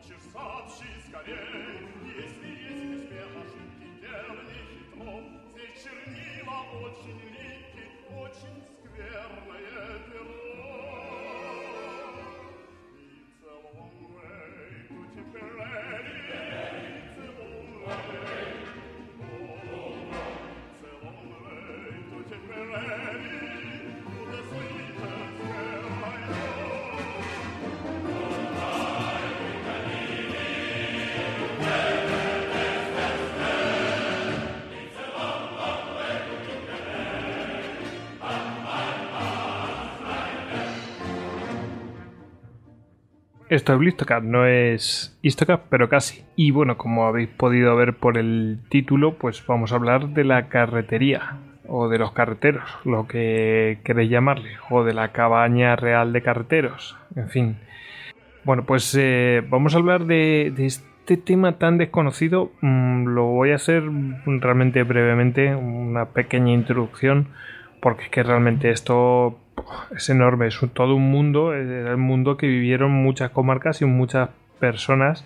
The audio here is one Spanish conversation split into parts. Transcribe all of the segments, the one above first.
получишь, сообщи скорей. Если есть успех, ошибки верный хитров, все чернила очень липкие, очень скверное перо. Esto es Blistocast, no es Histocast, pero casi. Y bueno, como habéis podido ver por el título, pues vamos a hablar de la carretería, o de los carreteros, lo que queréis llamarle, o de la cabaña real de carreteros, en fin. Bueno, pues eh, vamos a hablar de, este tema tan desconocido. Mm, lo voy a hacer realmente brevemente, una pequeña introducción, porque es que realmente esto es enorme, es todo un mundo, el mundo que vivieron muchas comarcas y muchas personas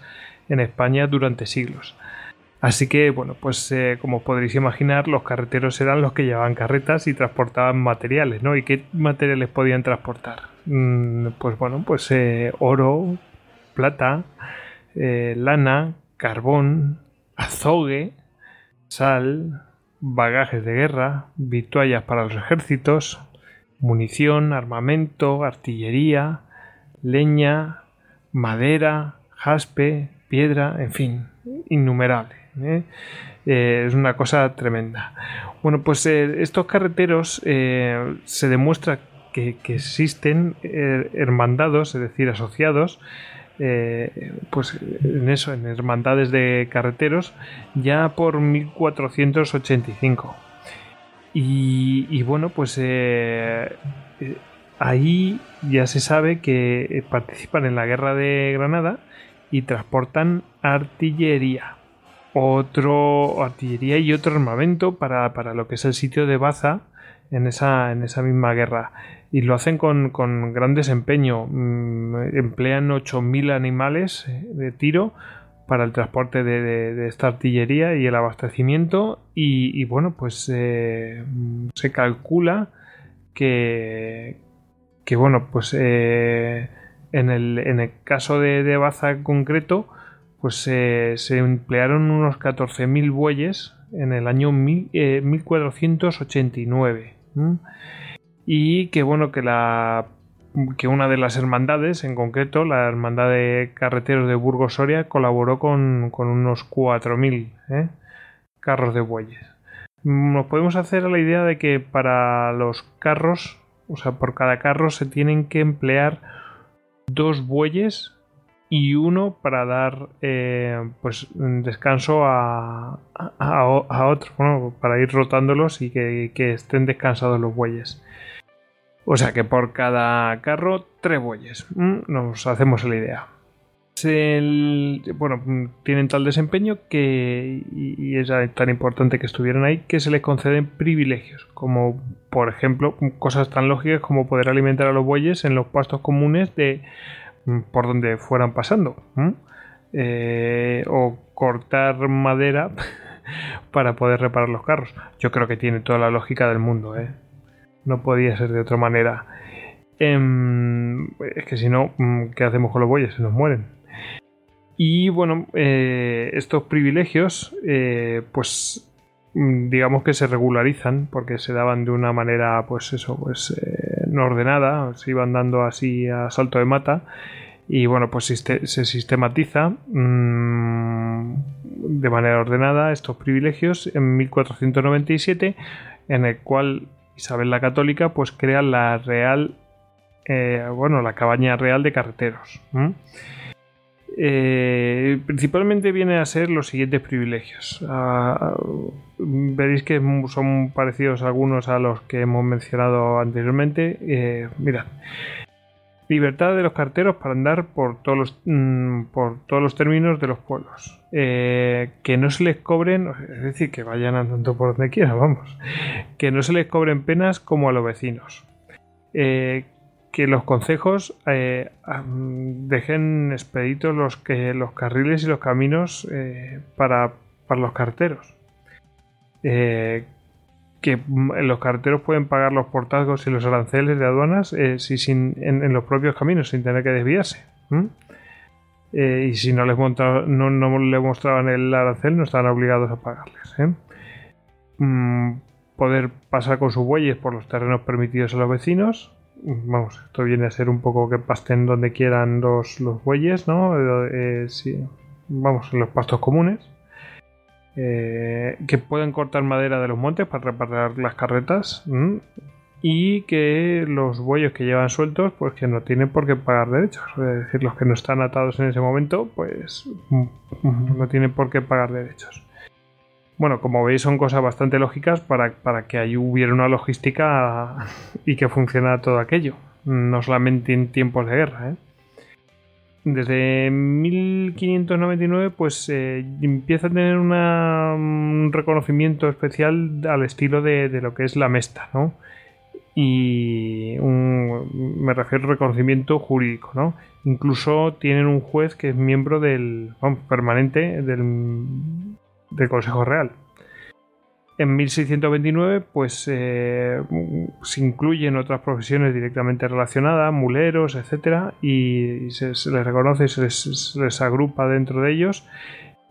en España durante siglos. Así que, bueno, pues eh, como podréis imaginar, los carreteros eran los que llevaban carretas y transportaban materiales, ¿no? ¿Y qué materiales podían transportar? Mm, pues bueno, pues eh, oro, plata, eh, lana, carbón, azogue, sal, bagajes de guerra, vituallas para los ejércitos, munición, armamento, artillería, leña, madera, jaspe, piedra, en fin, innumerable. ¿eh? Eh, es una cosa tremenda. Bueno, pues eh, estos carreteros se demuestra que, existen hermandados, es decir, asociados, pues en eso, en hermandades de carreteros, ya por 1485. Y, bueno, pues eh, eh, ahí ya se sabe que eh, participan en la guerra de Granada y transportan artillería. Otro artillería y otro armamento para, lo que es el sitio de Baza en esa, en esa misma guerra. Y lo hacen con, gran desempeño. Mm, emplean 8.000 animales de tiro para el transporte de, esta artillería y el abastecimiento. Y, bueno pues eh, se calcula que, que bueno pues eh, en, el, en, el, caso de, Baza en concreto pues se emplearon unos 14.000 bueyes en el año 1489 eh, y que bueno que la que una de las hermandades, en concreto la Hermandad de Carreteros de Burgos Soria, colaboró con, unos 4.000 ¿eh? carros de bueyes. Nos podemos hacer la idea de que para los carros, o sea, por cada carro se tienen que emplear dos bueyes y uno para dar eh, pues descanso a, a, otro, para ir rotándolos y que, que estén descansados los bueyes. O sea que por cada carro, tres bueyes. Mm, nos hacemos la idea. bueno, tienen tal desempeño que, y, es tan importante que estuvieran ahí, que se les conceden privilegios, como por ejemplo cosas tan lógicas como poder alimentar a los bueyes en los pastos comunes de mm, por donde fueran pasando, eh, o cortar madera para poder reparar los carros. Yo creo que tiene toda la lógica del mundo, ¿eh? No podía ser de otra manera. Em, es que si no, mm, ¿qué hacemos con los bueyes? Se nos mueren. Y bueno, eh, estos privilegios, eh, pues mm, digamos que se regularizan porque se daban de una manera, pues eso, pues eh, no ordenada, se iban dando así a salto de mata. Y bueno, pues se sistematiza mm, de manera ordenada estos privilegios en 1497, en el cual Isabel la Católica pues crea la Real, eh, bueno, la Cabaña Real de Carreteros. Eh, principalmente viene a ser los siguientes privilegios. Ah, veréis que son parecidos algunos a los que hemos mencionado anteriormente. Eh, mirad, Libertad de los carteros para andar por todos los, mm, por todos los términos de los pueblos. Eh, que no se les cobren, es decir, que vayan andando por donde quieran, vamos. Que no se les cobren penas como a los vecinos. Eh, que los concejos eh, dejen expeditos los, que, los carriles y los caminos eh, para, los carteros. Que los carteros pueden pagar los portazgos y los aranceles de aduanas si, sin, en, los propios caminos sin tener que desviarse. y si no les no, le mostraban el arancel, no estaban obligados a pagarles. Mm, poder pasar con sus bueyes por los terrenos permitidos a los vecinos vamos, esto viene a ser un poco que pasten donde quieran los, los bueyes, ¿no? Eh, vamos, en los pastos comunes. Eh, que pueden cortar madera de los montes para reparar las carretas. Y que los bueyes que llevan sueltos, pues que no tienen por qué pagar derechos. Es decir, los que no están atados en ese momento, pues no tienen por qué pagar derechos. Bueno, como veis son cosas bastante lógicas para, que ahí hubiera una logística y que funcionara todo aquello, no solamente en tiempos de guerra. ¿eh? Desde 1599 pues eh, empieza a tener un reconocimiento especial al estilo de, lo que es la Mesta, ¿no? Y me refiero al reconocimiento jurídico, ¿no? Incluso tienen un juez que es miembro del permanente del Consejo Real. En 1629, pues eh, se incluyen otras profesiones directamente relacionadas, muleros, etcétera, y se, les reconoce y se les, agrupa dentro de ellos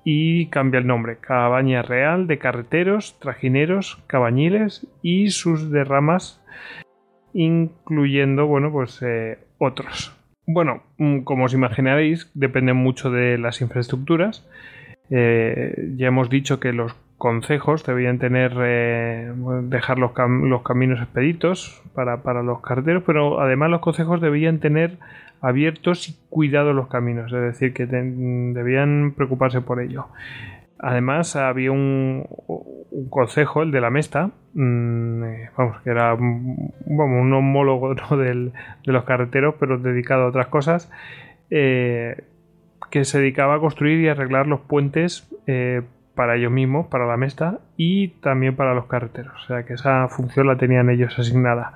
y cambia el nombre: Cabaña Real de Carreteros, Trajineros, Cabañiles y sus derramas, incluyendo, bueno, pues eh, otros. Bueno, mm, como os imaginaréis, depende mucho de las infraestructuras. Eh, ya hemos dicho que los concejos debían tener eh, dejar los, caminos expeditos para, los carteros, pero además los concejos debían tener abiertos y cuidados los caminos, es decir, que debían preocuparse por ello. Además, había un, consejo, el de la Mesta, mm, eh, vamos, que era un homólogo de los carreteros, pero dedicado a otras cosas, que se dedicaba a construir y arreglar los puentes eh, para ellos mismos, para la Mesta y también para los carreteros. O sea que esa función la tenían ellos asignada.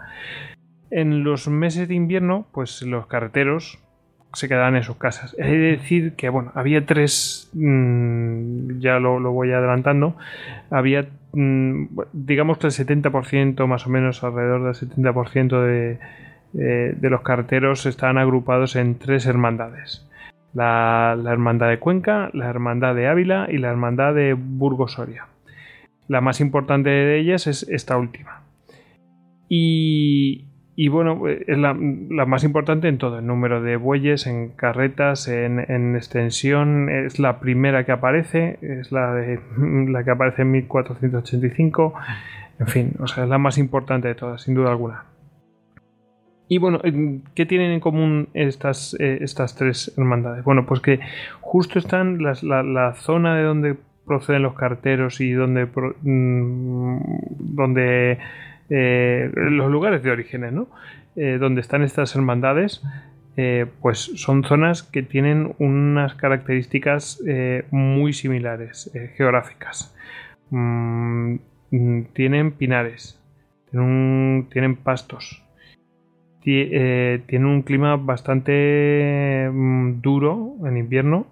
En los meses de invierno, pues los carreteros se quedaban en sus casas. Es decir que, bueno, había tres, mm, ya lo, voy adelantando, había, mm, digamos que el 70% más o menos, alrededor del 70% de, eh, de los carreteros estaban agrupados en tres hermandades la, Hermandad de Cuenca, la Hermandad de Ávila y la Hermandad de Burgos Soria. La más importante de ellas es esta última. Y, bueno, es la, más importante en todo, en número de bueyes, en carretas, en, extensión, es la primera que aparece, es la, la que aparece en 1485, en fin, o sea, es la más importante de todas, sin duda alguna. Y bueno, ¿qué tienen en común estas, eh, estas tres hermandades? Bueno, pues que justo están la, zona de donde proceden los carteros y donde, mm, donde eh, los lugares de orígenes, ¿no? Eh, donde están estas hermandades, pues son zonas que tienen unas características muy similares geográficas. Mm, mm, tienen pinares, tienen pastos, eh, tiene un clima bastante mm, duro en invierno,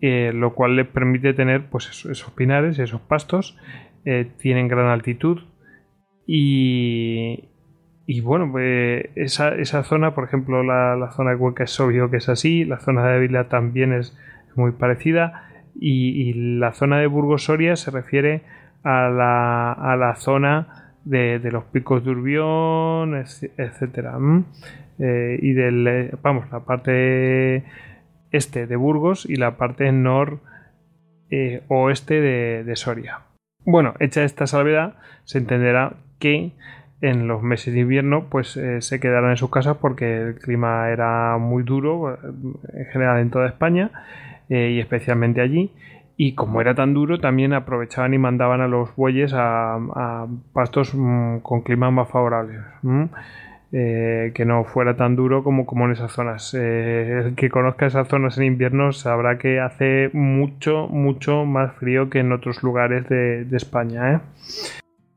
eh, lo cual le permite tener pues, esos, pinares, esos pastos, eh, tienen gran altitud y, y bueno, esa, esa, zona, por ejemplo, la, zona de Cuenca es obvio que es así, la zona de Ávila también es muy parecida y, la zona de Burgos Soria se refiere a la, a la zona de, los picos de Urbión, etcétera. Eh, y del, eh, vamos, la parte este de Burgos y la parte nor eh, oeste de, Soria. Bueno, hecha esta salvedad, se entenderá que en los meses de invierno pues se quedaron en sus casas porque el clima era muy duro en general en toda España y especialmente allí y como era tan duro, también aprovechaban y mandaban a los bueyes a, pastos mm, con climas más favorables. Eh, que no fuera tan duro como, como en esas zonas. Eh, el que conozca esas zonas en invierno sabrá que hace mucho, mucho más frío que en otros lugares de, España.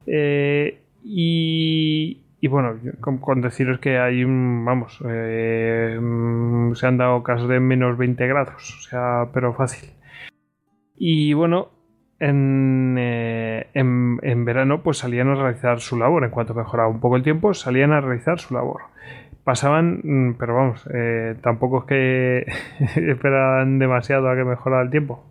¿eh? y, bueno, con, deciros que hay, vamos, mm, se han dado casos de menos 20 grados, o sea, pero fácil. Y bueno, en, eh, en, verano pues salían a realizar su labor. En cuanto mejoraba un poco el tiempo, salían a realizar su labor. Pasaban, mm, pero vamos, eh, tampoco es que esperaban demasiado a que mejorara el tiempo.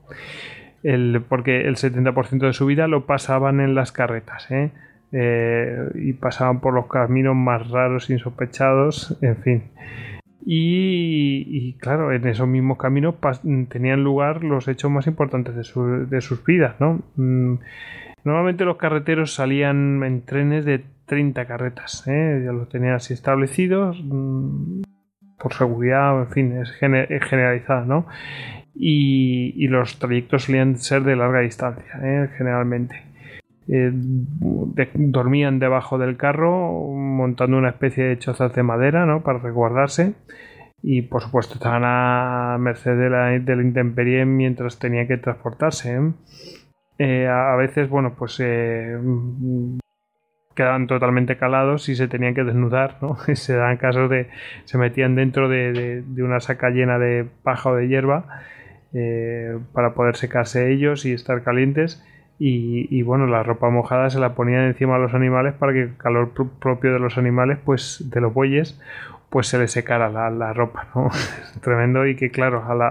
El, porque el 70% de su vida lo pasaban en las carretas. ¿eh? Eh, y pasaban por los caminos más raros, insospechados, en fin. Y, claro, en esos mismos caminos tenían lugar los hechos más importantes de, sus vidas, ¿no? Mm, normalmente los carreteros salían en trenes de 30 carretas, ¿eh? ya los tenían así establecidos, mm, por seguridad, en fin, es, generalizada, ¿no? Y, y, los trayectos solían ser de larga distancia, ¿eh? generalmente. Eh, dormían debajo del carro montando una especie de chozas de madera ¿no? para resguardarse y por supuesto estaban a merced de la, intemperie mientras tenían que transportarse. ¿eh? Eh, a, veces, bueno, pues quedaban totalmente calados y se tenían que desnudar, ¿no? se dan casos de se metían dentro de, de, una saca llena de paja o de hierba para poder secarse ellos y estar calientes y, bueno, la ropa mojada se la ponían encima a los animales para que el calor propio de los animales, pues de los bueyes, pues se les secara la, ropa, ¿no? Tremendo y que claro, al,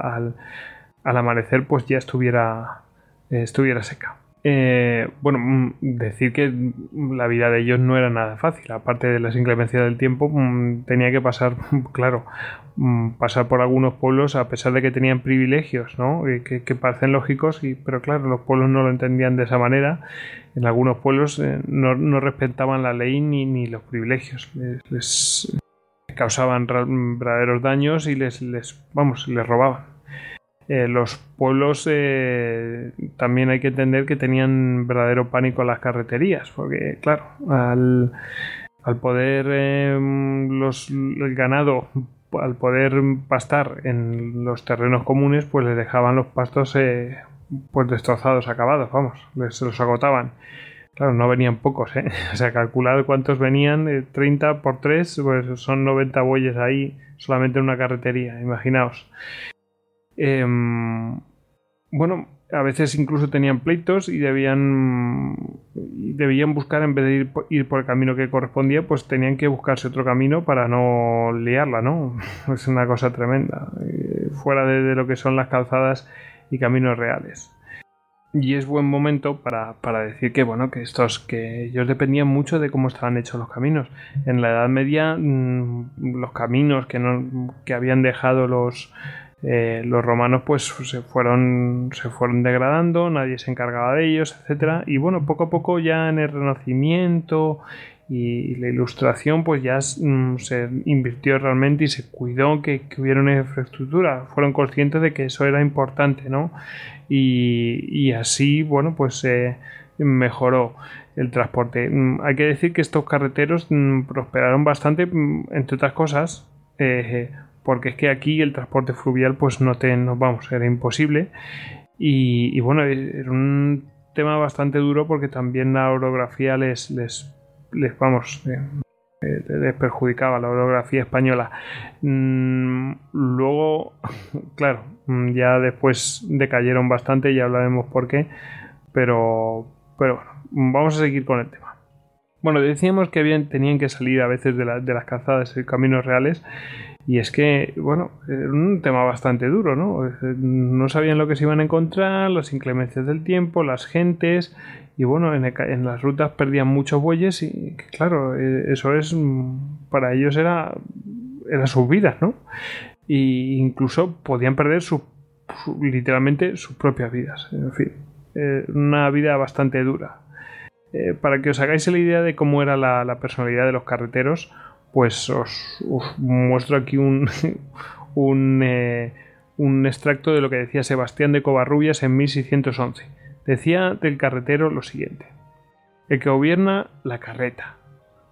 al, amanecer pues ya estuviera, estuviera seca. Eh, bueno, mm, decir que la vida de ellos no era nada fácil, aparte de las inclemencias del tiempo, mm, tenía que pasar, claro, mm, pasar por algunos pueblos a pesar de que tenían privilegios, ¿no? Que, parecen lógicos, y, pero claro, los pueblos no lo entendían de esa manera. En algunos pueblos eh, no, respetaban la ley ni, ni los privilegios, les, causaban verdaderos daños y les, les, vamos, les robaban. Eh, los pueblos eh, también hay que entender que tenían verdadero pánico a las carreterías, porque claro, al, poder em, los, el ganado, al poder pastar en los terrenos comunes, pues les dejaban los pastos eh, pues destrozados, acabados, vamos, les los agotaban. Claro, no venían pocos, ¿eh? O sea, calculad cuántos venían, 30 por 3, pues son 90 bueyes ahí, solamente en una carretería, imaginaos. Em, bueno, a veces incluso tenían pleitos y debían, debían buscar, en vez de ir, por el camino que correspondía, pues tenían que buscarse otro camino para no liarla, ¿no? Es una cosa tremenda, eh, fuera de, lo que son las calzadas y caminos reales. Y es buen momento para, decir que, bueno, que estos, que ellos dependían mucho de cómo estaban hechos los caminos. En la Edad Media, mm, los caminos que, no, que habían dejado los, eh, los romanos pues se fueron, se fueron degradando, nadie se encargaba de ellos, etcétera Y bueno, poco a poco ya en el Renacimiento y la Ilustración pues ya mm, se invirtió realmente y se cuidó que, hubiera una infraestructura. Fueron conscientes de que eso era importante, ¿no? Y, así, bueno, pues se mejoró el transporte. Mm, hay que decir que estos carreteros mm, prosperaron bastante, entre otras cosas, eh, porque es que aquí el transporte fluvial pues no te vamos era imposible. Y, bueno era un tema bastante duro porque también la orografía les les, les vamos eh, eh, les perjudicaba la orografía española. Mm, luego claro mm, ya después decayeron bastante ya hablaremos por qué pero pero bueno vamos a seguir con el tema. Bueno, decíamos que tenían que salir a veces de, de las calzadas y caminos reales y es que, bueno, era un tema bastante duro, ¿no? No sabían lo que se iban a encontrar, las inclemencias del tiempo, las gentes, y bueno, en, las rutas perdían muchos bueyes y, claro, e, eso es, para ellos era, era sus vidas, ¿no? Y incluso podían perder su, literalmente sus propias vidas, en fin, eh, una vida bastante dura. Eh, para que os hagáis la idea de cómo era la personalidad de los carreteros, pues os, muestro aquí un, eh, un, extracto de lo que decía Sebastián de Covarrubias en 1611. Decía del carretero lo siguiente. El que gobierna la carreta.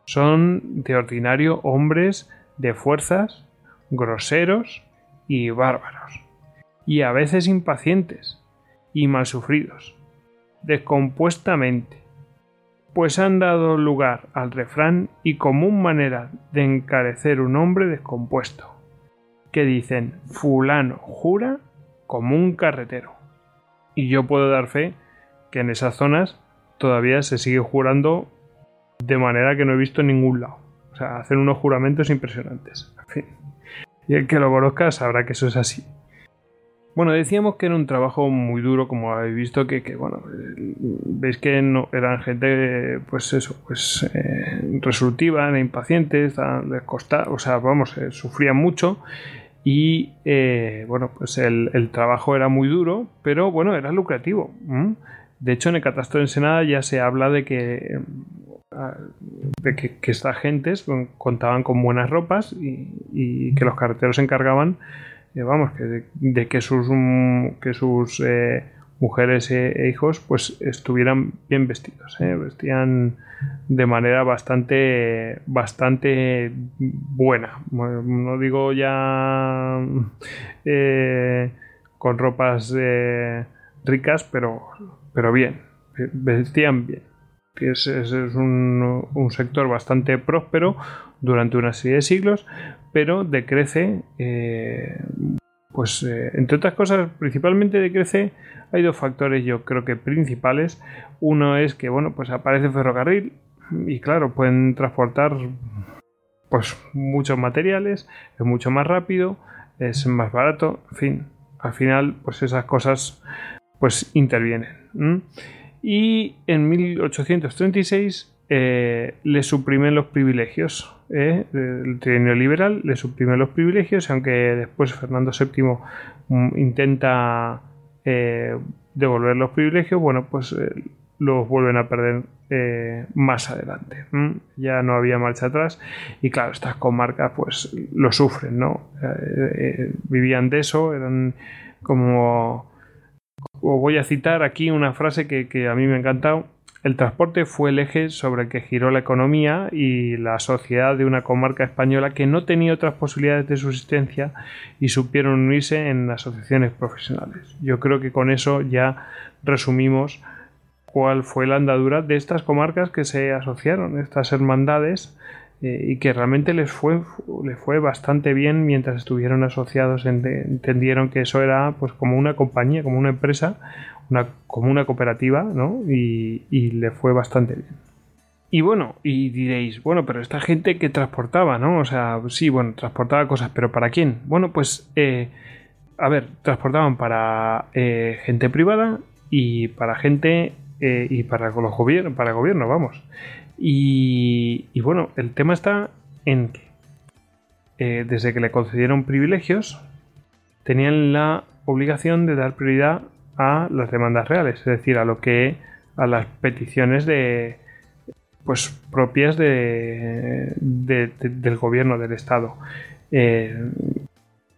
Son de ordinario hombres de fuerzas, groseros y bárbaros, y a veces impacientes y mal sufridos, descompuestamente, pues han dado lugar al refrán y común manera de encarecer un hombre descompuesto, que dicen fulano jura como un carretero. Y yo puedo dar fe que en esas zonas todavía se sigue jurando de manera que no he visto en ningún lado. O sea, hacen unos juramentos impresionantes. En fin. Y el que lo conozca sabrá que eso es así. Bueno, decíamos que era un trabajo muy duro, como habéis visto, que, bueno, veis que no, eran gente, pues eso, pues eh, resolutiva, o sea, vamos, eh, sufrían mucho y eh, bueno, pues el, trabajo era muy duro, pero bueno, era lucrativo. De hecho, en el catastro de Ensenada ya se habla de que de que, gentes contaban con buenas ropas y, que los carreteros se encargaban, eh, vamos, que de, que sus, que sus eh, mujeres e, e, hijos pues estuvieran bien vestidos, ¿eh? vestían de manera bastante bastante buena. no digo ya con ropas ricas, pero, pero bien, vestían bien que es, un, sector bastante próspero durante una serie de siglos, pero decrece, eh, pues eh, entre otras cosas, principalmente decrece, hay dos factores yo creo que principales. Uno es que, bueno, pues aparece ferrocarril y claro, pueden transportar pues muchos materiales, es mucho más rápido, es más barato, en fin, al final pues esas cosas pues intervienen y en 1836 eh, le suprimen los privilegios. Eh, el trienio liberal le suprime los privilegios, aunque después Fernando VII mm, intenta eh, devolver los privilegios, bueno, pues los vuelven a perder más adelante. Ya no había marcha atrás y claro, estas comarcas pues lo sufren, ¿no? vivían de eso, eran como voy a citar aquí una frase que, a mí me ha encantado. El transporte fue el eje sobre el que giró la economía y la sociedad de una comarca española que no tenía otras posibilidades de subsistencia y supieron unirse en asociaciones profesionales. Yo creo que con eso ya resumimos cuál fue la andadura de estas comarcas que se asociaron, estas hermandades eh, y que realmente les fue, les fue bastante bien mientras estuvieron asociados, entendieron que eso era pues como una compañía, como una empresa, una, como una cooperativa, ¿no? Y, y le fue bastante bien. Y bueno, y diréis, bueno, pero esta gente que transportaba, ¿no? O sea, sí, bueno, transportaba cosas, pero ¿para quién? Bueno, pues, eh, a ver, transportaban para eh, gente privada y para gente y para los gobiernos, para gobierno, vamos. Y, bueno, el tema está en que eh, desde que le concedieron privilegios, tenían la obligación de dar prioridad a las demandas reales, es decir, a lo que a las peticiones de pues propias de, del gobierno del estado. Eh,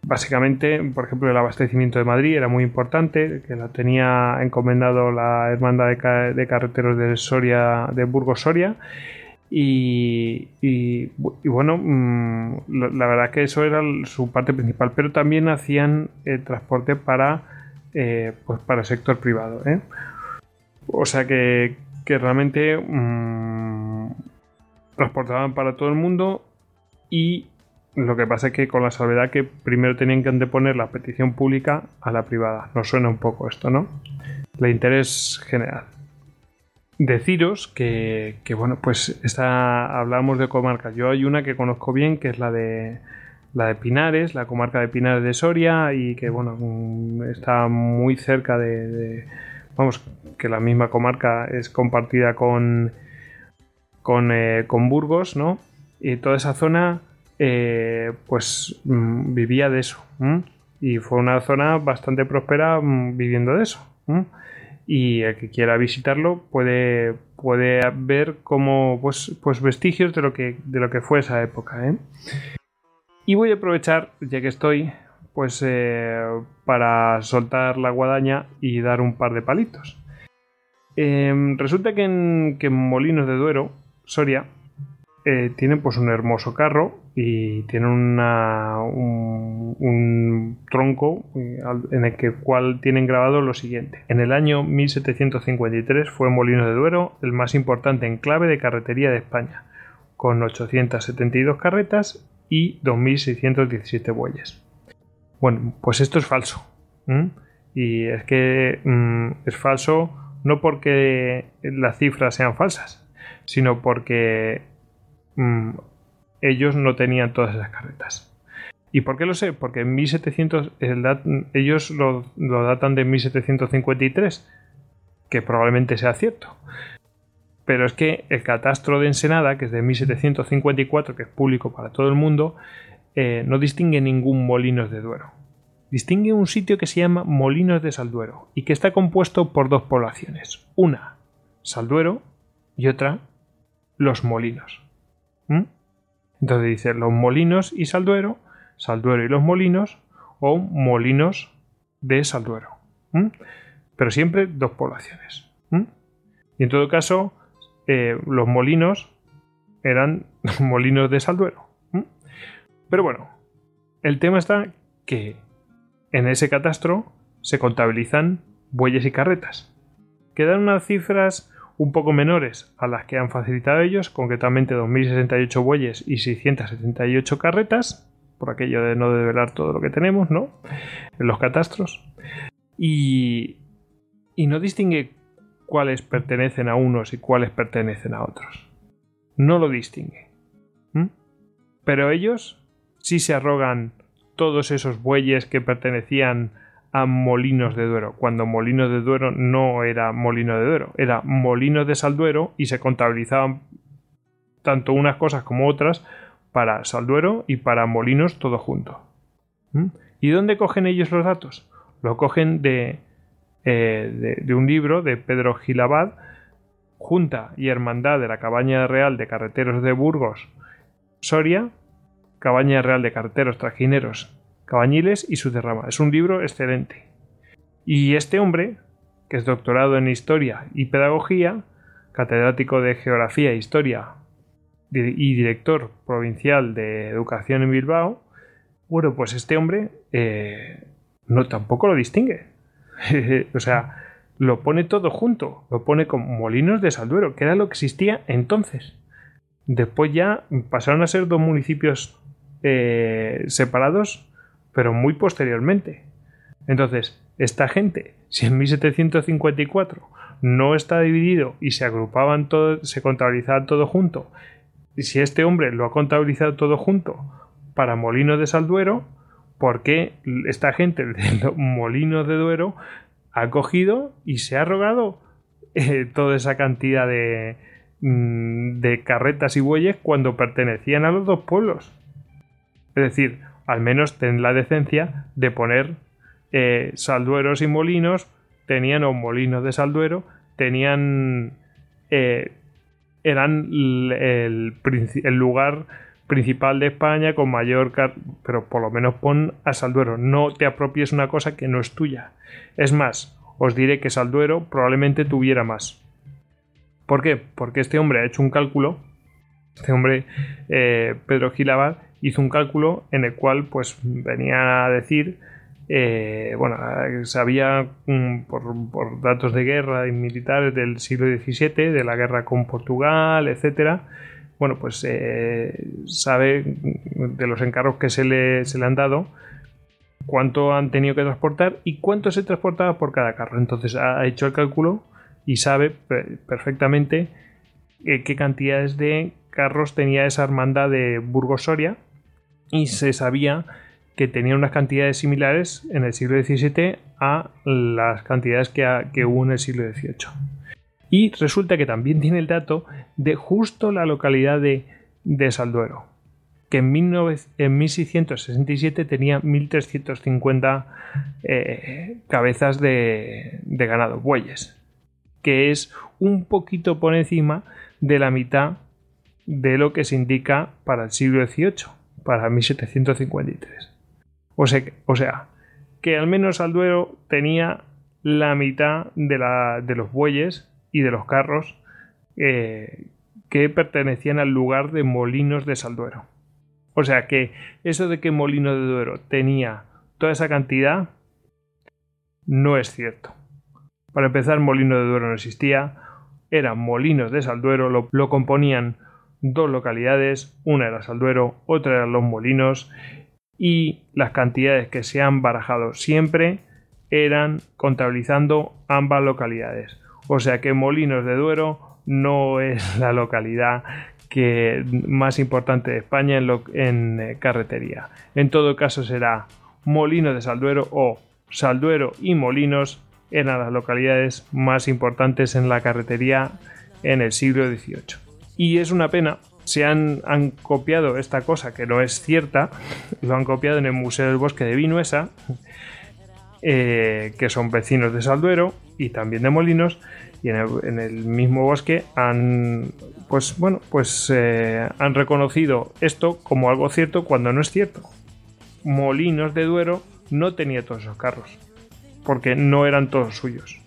Básicamente, por ejemplo, el abastecimiento de Madrid era muy importante, que lo tenía encomendado la Hermandad de, Carreteros de Soria, de Burgos Soria. Y, bueno, mm, la verdad que eso era su parte principal, pero también hacían el transporte para, eh, pues para el sector privado. ¿eh? O sea que, realmente mm, transportaban para todo el mundo y lo que pasa es que con la salvedad que primero tenían que anteponer la petición pública a la privada. Nos suena un poco esto, ¿no? El interés general. Deciros que, que bueno, pues esta, hablamos de comarcas. Yo hay una que conozco bien, que es la de la de Pinares, la comarca de Pinares de Soria, y que bueno, mm, está muy cerca de, vamos, que la misma comarca es compartida con, con, eh, con Burgos, ¿no? Y toda esa zona eh, pues mm, vivía de eso. Y fue una zona bastante próspera mm, viviendo de eso. Y el que quiera visitarlo puede, puede ver como pues, pues vestigios de lo que, de lo que fue esa época. ¿eh? Y voy a aprovechar, ya que estoy, pues eh, para soltar la guadaña y dar un par de palitos. Em, resulta que en, Molinos de Duero, Soria, eh, tienen pues un hermoso carro y tienen una, un, tronco eh, en el que, cual tienen grabado lo siguiente. En el año 1753 fue Molino de Duero el más importante enclave de carretería de España, con 872 carretas y 2.617 bueyes. Bueno, pues esto es falso. Y es que mm, es falso no porque las cifras sean falsas, sino porque mm, ellos no tenían todas esas carretas. ¿Y por qué lo sé? Porque en 1700, ellos lo, datan de 1753, que probablemente sea cierto. Pero es que el catastro de Ensenada, que es de 1754, que es público para todo el mundo, eh, no distingue ningún molinos de Duero. Distingue un sitio que se llama Molinos de Salduero y que está compuesto por dos poblaciones. Una, Salduero, y otra, Los Molinos. ¿Mm? Entonces dice los molinos y Salduero, Salduero y los molinos, o molinos de Salduero. Pero siempre dos poblaciones. Y en todo caso, eh, los molinos eran molinos de Salduero. Pero bueno, el tema está que en ese catastro se contabilizan bueyes y carretas. Quedan unas cifras un poco menores a las que han facilitado ellos, concretamente 2.068 bueyes y 678 carretas, por aquello de no develar todo lo que tenemos, ¿no? En los catastros. Y, y no distingue cuáles pertenecen a unos y cuáles pertenecen a otros. No lo distingue. Pero ellos sí se arrogan todos esos bueyes que pertenecían a Molinos de Duero, cuando Molinos de Duero no era Molino de Duero, era Molino de Salduero y se contabilizaban tanto unas cosas como otras para Salduero y para Molinos todo junto. ¿Mm? ¿Y dónde cogen ellos los datos? Lo cogen de, eh, de, un libro de Pedro Gilabad, Junta y Hermandad de la Cabaña Real de Carreteros de Burgos, Soria, Cabaña Real de Carreteros Trajineros Cabañiles y su derrama. Es un libro excelente. Y este hombre, que es doctorado en Historia y Pedagogía, catedrático de Geografía e Historia y director provincial de Educación en Bilbao, bueno, pues este hombre eh, no tampoco lo distingue. o sea, lo pone todo junto, lo pone como molinos de Salduero, que era lo que existía entonces. Después ya pasaron a ser dos municipios eh, separados pero muy posteriormente. Entonces, esta gente, si en 1754 no está dividido y se agrupaban todo, se contabilizaban todo junto, y si este hombre lo ha contabilizado todo junto para Molino de Salduero, ¿por qué esta gente del Molino de Duero ha cogido y se ha rogado eh, toda esa cantidad de, mm, de carretas y bueyes cuando pertenecían a los dos pueblos? Es decir, al menos ten la decencia de poner eh, saldueros y molinos, tenían o molinos de salduero, tenían... Eh, eran el, lugar principal de España con mayor... pero por lo menos pon a Salduero, no te apropies una cosa que no es tuya. Es más, os diré que Salduero probablemente tuviera más. ¿Por qué? Porque este hombre ha hecho un cálculo, este hombre, eh, Pedro Gilabad, hizo un cálculo en el cual pues venía a decir eh, bueno, sabía mm, por, datos de guerra y militares del siglo XVII, de la guerra con Portugal, etcétera. Bueno, pues eh, sabe de los encargos que se le, se le han dado cuánto han tenido que transportar y cuánto se transportaba por cada carro. Entonces ha hecho el cálculo y sabe perfectamente eh, qué cantidades de carros tenía esa hermandad de Burgos Soria y se sabía que tenía unas cantidades similares en el siglo XVII a las cantidades que, hubo en el siglo XVIII. Y resulta que también tiene el dato de justo la localidad de, Salduero, que en, 1667 tenía 1350 eh, cabezas de, de ganado, bueyes, que es un poquito por encima de la mitad de lo que se indica para el siglo XVIII para 1753. O sea, que al menos Alduero tenía la mitad de, los bueyes y de los carros eh, que pertenecían al lugar de Molinos de Salduero. O sea que eso de que Molino de Duero tenía toda esa cantidad no es cierto. Para empezar, Molino de Duero no existía, eran Molinos de Salduero, lo componían dos localidades, una era Salduero, otra eran Los Molinos, y las cantidades que se han barajado siempre eran contabilizando ambas localidades. O sea que Molinos de Duero no es la localidad que más importante de España en, en eh, carretería. En todo caso será Molinos de Salduero o Salduero y Molinos eran las localidades más importantes en la carretería en el siglo XVIII. Y es una pena, se han, han copiado esta cosa que no es cierta, lo han copiado en el Museo del Bosque de Vinuesa, eh, que son vecinos de Salduero y también de Molinos, y en el, mismo bosque han pues bueno pues eh, han reconocido esto como algo cierto cuando no es cierto. Molinos de Duero no tenía todos esos carros porque no eran todos suyos.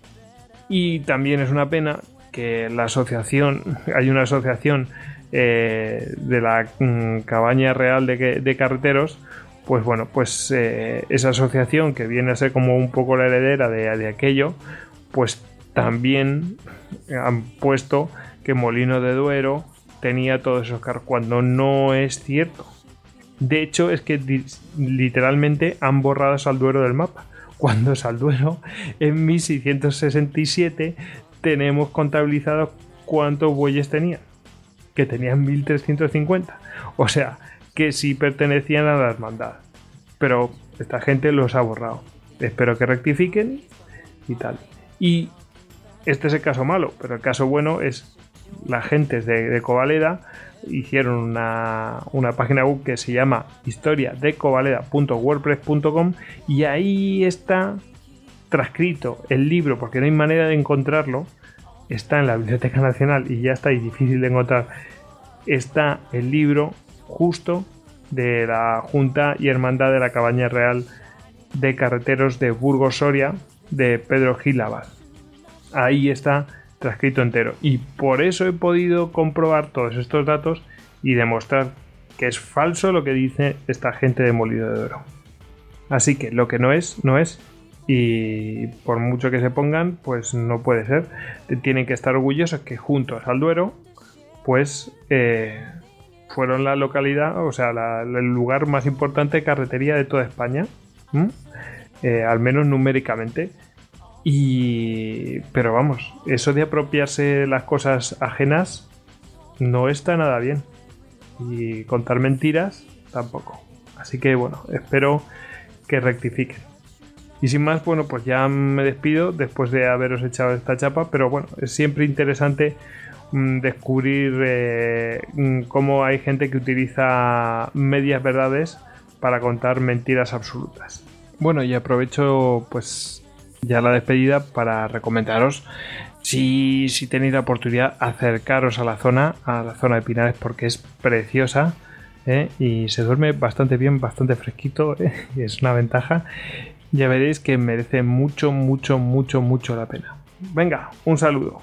Y también es una pena que la asociación hay una asociación eh, de la mm, cabaña real de, carreteros pues bueno, pues eh, esa asociación que viene a ser como un poco la heredera de, aquello, pues también han puesto que Molino de Duero tenía todos esos carros, cuando no es cierto. De hecho, es que literalmente han borrado Salduero del mapa. Cuando Salduero en 1667 tenemos contabilizado cuántos bueyes tenía. Que tenían 1350. O sea, que sí pertenecían a la hermandad. Pero esta gente los ha borrado. Espero que rectifiquen y tal. Y este es el caso malo, pero el caso bueno es la gente de, de Covaleda hicieron una, página web que se llama historiadecovaleda.wordpress.com y ahí está transcrito el libro, porque no hay manera de encontrarlo, está en la Biblioteca Nacional y ya está difícil de encontrar, está el libro justo de la Junta y Hermandad de la Cabaña Real de Carreteros de Burgos Soria de Pedro Gil ahí está transcrito entero. Y por eso he podido comprobar todos estos datos y demostrar que es falso lo que dice esta gente de Molido de Oro. Así que lo que no es, no es. Y por mucho que se pongan, pues no puede ser. Tienen que estar orgullosos que juntos al Duero, pues eh, fueron la localidad, o sea, el lugar más importante de carretería de toda España. Eh, al menos numéricamente. Y. Pero vamos, eso de apropiarse las cosas ajenas no está nada bien. Y contar mentiras tampoco. Así que bueno, espero que rectifiquen. Y sin más, bueno, pues ya me despido después de haberos echado esta chapa, pero bueno, es siempre interesante mm, descubrir eh, mm, cómo hay gente que utiliza medias verdades para contar mentiras absolutas. Bueno, y aprovecho pues ya la despedida para recomendaros si, si tenéis la oportunidad acercaros a la zona, a la zona de Pinares porque es preciosa ¿eh? y se duerme bastante bien, bastante fresquito ¿eh? es una ventaja. Ya veréis que merece mucho, mucho, mucho, mucho la pena. Venga, un saludo.